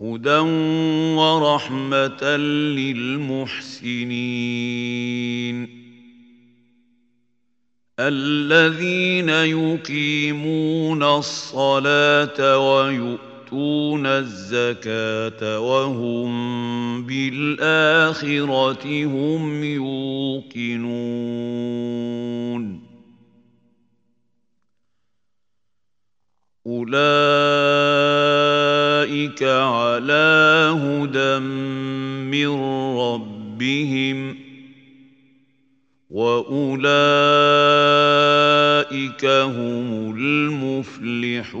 هدى ورحمة للمحسنين الذين يقيمون الصلاة ويؤتون الزكاة وهم بالآخرة هم يوقنون أولئك على هدى من ربهم وأولئك هم المفلحون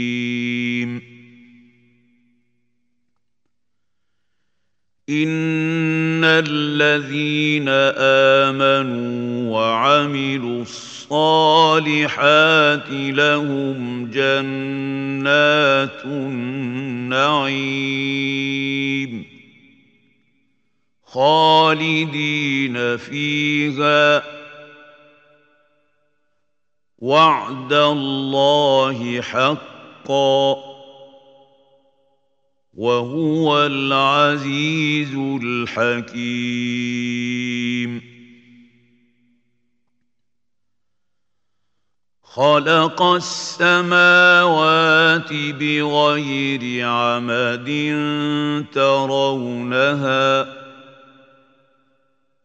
إن الذين آمنوا وعملوا الصالحات لهم جنات النعيم خالدين فيها وعد الله حقا وهو العزيز الحكيم. خلق السماوات بغير عمد ترونها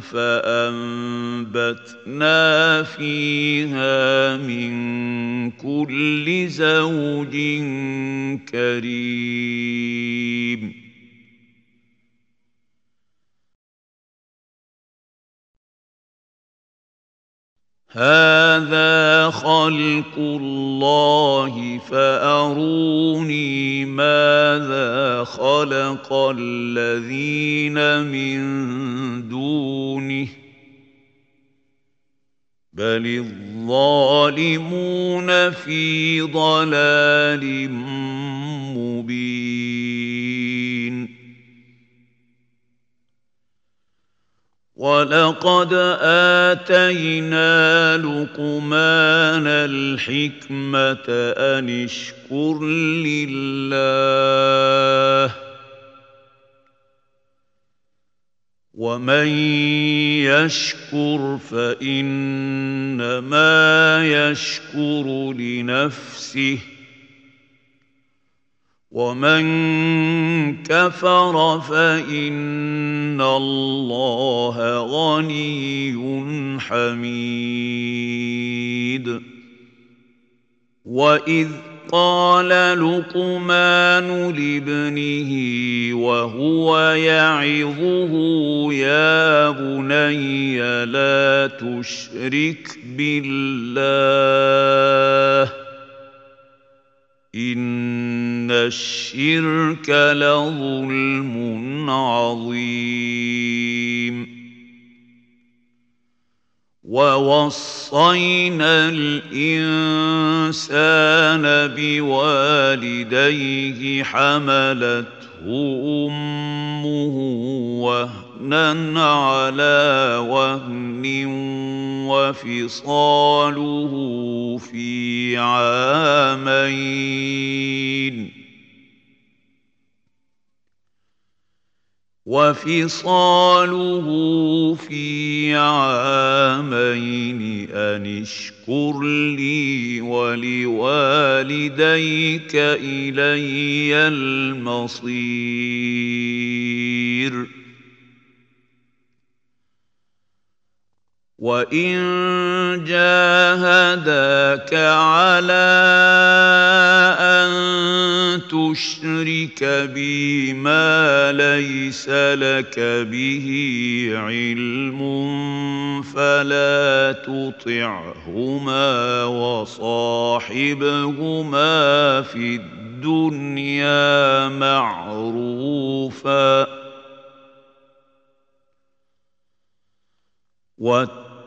فأنبتنا فيها من كل زوج كريم. هذا خلق الله فأروني ماذا خلق الذين من دونه بل الظالمون في ضلال مبين ولقد آتينا لقمان الحكمة أن اشكر لله ومن يشكر فإنما يشكر لنفسه ومن كفر فإن الله غني حميد وإذ قال لقمان لابنه وهو يعظه يا بني لا تشرك بالله ان الشرك لظلم عظيم. ووصينا الانسان بوالديه حملته امه وهنا على وهن وفصاله في عامين وفصاله في عامين أن اشكر لي ولوالديك إلي المصير وإن جاهداك على أن تشرك بي ما ليس لك به علم فلا تطعهما وصاحبهما في الدنيا معروفا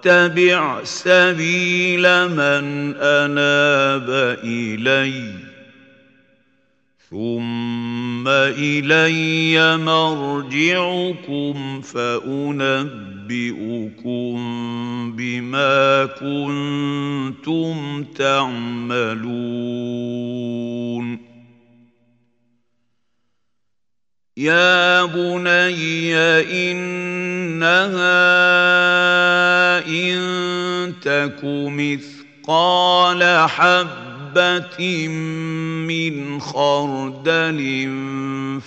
واتبع سبيل من أناب اليّ ثم إلي مرجعكم فأنبئكم بما كنتم تعملون. يا بني انها ان تك مثقال حبة من خردل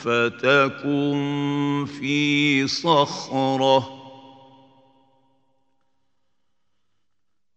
فتكن في صخرة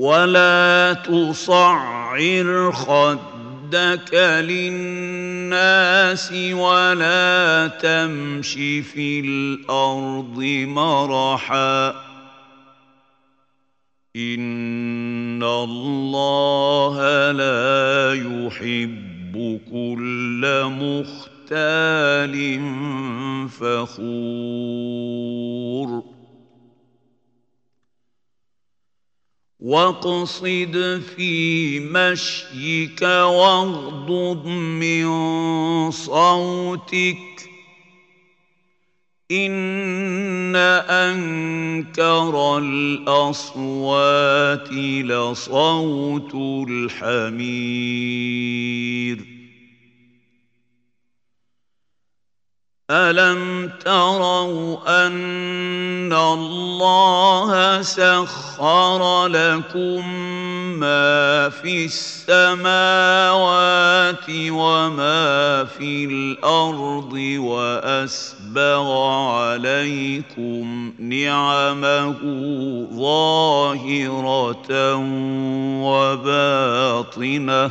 ولا تصعر خدك للناس ولا تمش في الأرض مرحا ان الله لا يحب كل مختال فخور واقصد في مشيك واغضض من صوتك ان انكر الاصوات لصوت الحمير ألم تروا أن الله سخر لكم ما في السماوات وما في الأرض وأسبغ عليكم نعمه ظاهرة وباطنة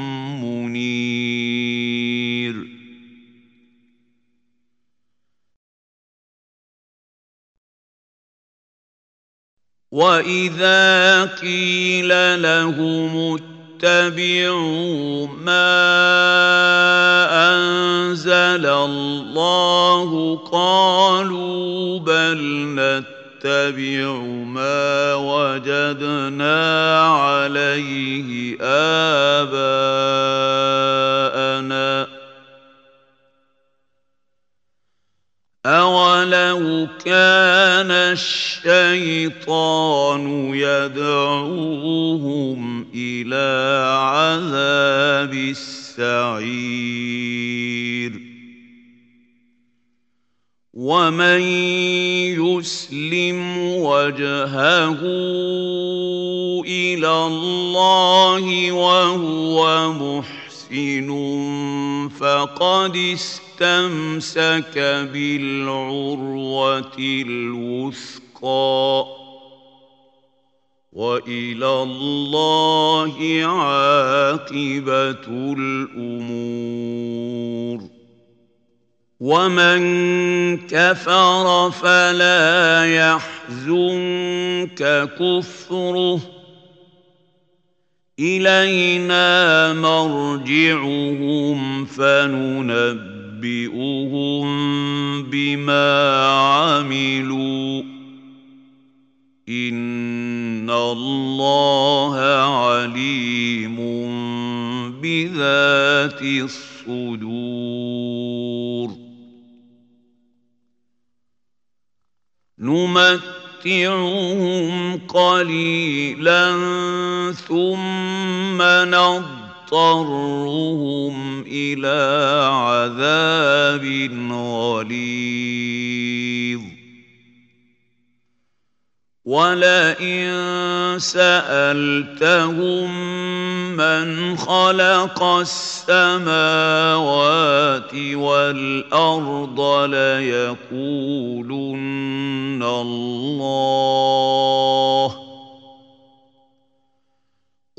واذا قيل لهم اتبعوا ما انزل الله قالوا بل نتبع ما وجدنا عليه اباءنا أولو كان الشيطان يدعوهم إلى عذاب السعير ومن يسلم وجهه إلى الله وهو محسن فقد استمع استمسك بالعروة الوثقى وإلى الله عاقبة الأمور. ومن كفر فلا يحزنك كفره. إلينا مرجعهم فننبئ ينبئهم بما عملوا ان الله عليم بذات الصدور نمتعهم قليلا ثم نضر نضطرهم إلى عذاب غليظ ولئن سألتهم من خلق السماوات والأرض ليقولن الله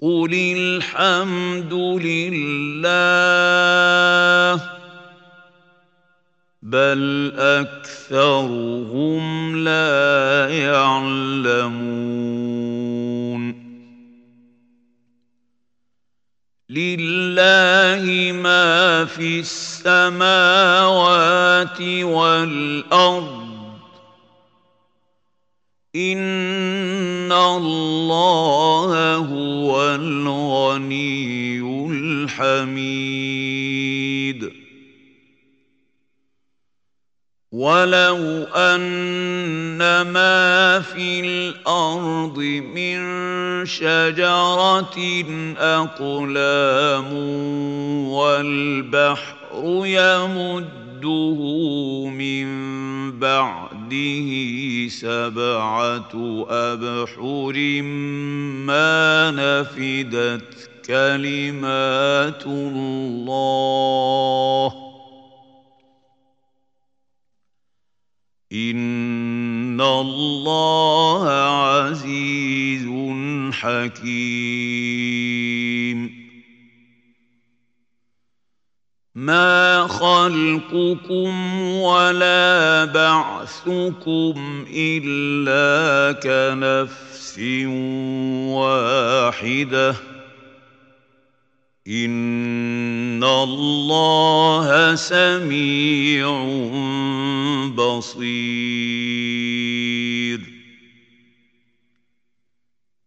قل الحمد لله بل اكثرهم لا يعلمون لله ما في السماوات والارض ان الله هو الغني الحميد. ولو ان ما في الأرض من شجره اقلام والبحر يمده من بعده سبعة أبحر ما نفدت كلمات الله. إن الله عزيز حكيم. خلقكم ولا بعثكم إلا كنفس واحدة. إن الله سميع بصير.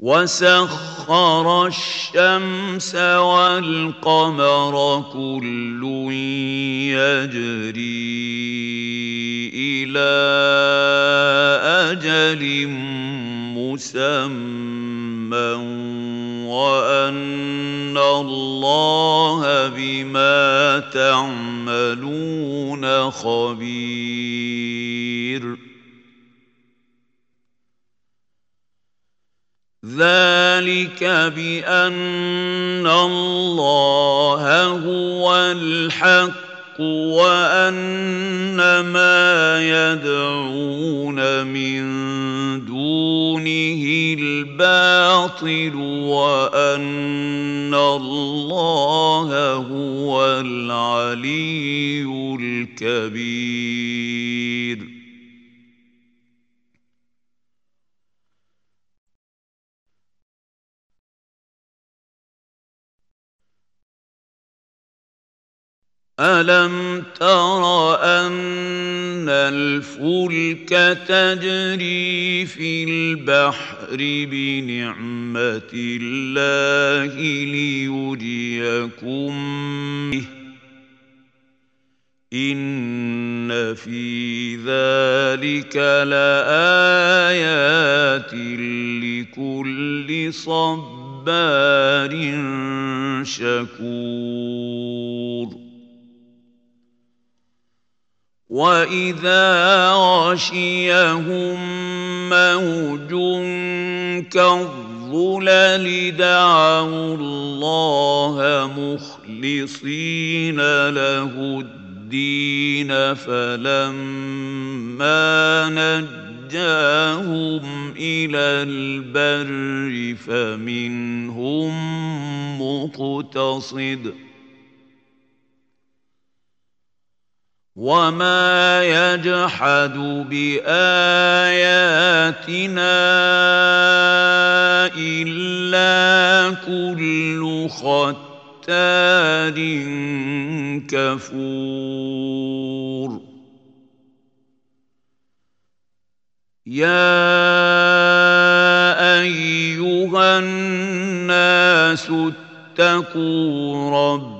وسخر الشمس والقمر كل يجري إلى أجل مسمى وان الله بما تعملون خبير ذلك بأن الله هو الحق وأن ما يدعون من دونه الباطل وأن الله هو العلي الكبير. الم تر ان الفلك تجري في البحر بنعمه الله ليريكم به ان في ذلك لايات لكل صبار شكور واذا غشيهم موج كالظلل دعوا الله مخلصين له الدين فلما نجاهم إلى البر فمنهم مقتصد وما يجحد باياتنا الا كل ختار كفور يا ايها الناس اتقوا ربكم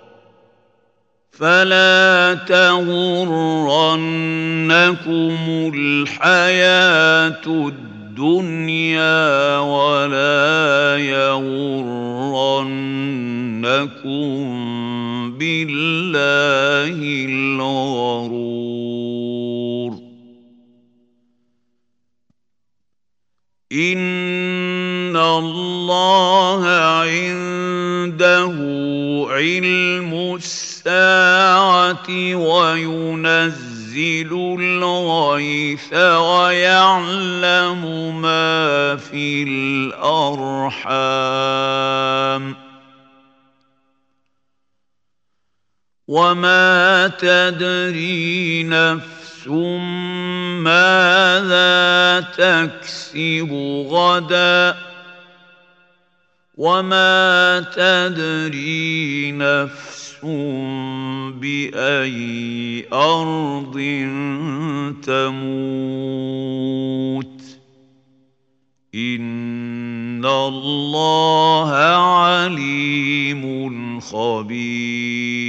فلا تغرنكم الحياة الدنيا ولا يغرنكم بالله الغرور. إن الله عنده علم الساعة وينزل الغيث ويعلم ما في الأرحام وما تدري نفس ماذا تكسب غدا وما تدري نفس باي ارض تموت ان الله عليم خبير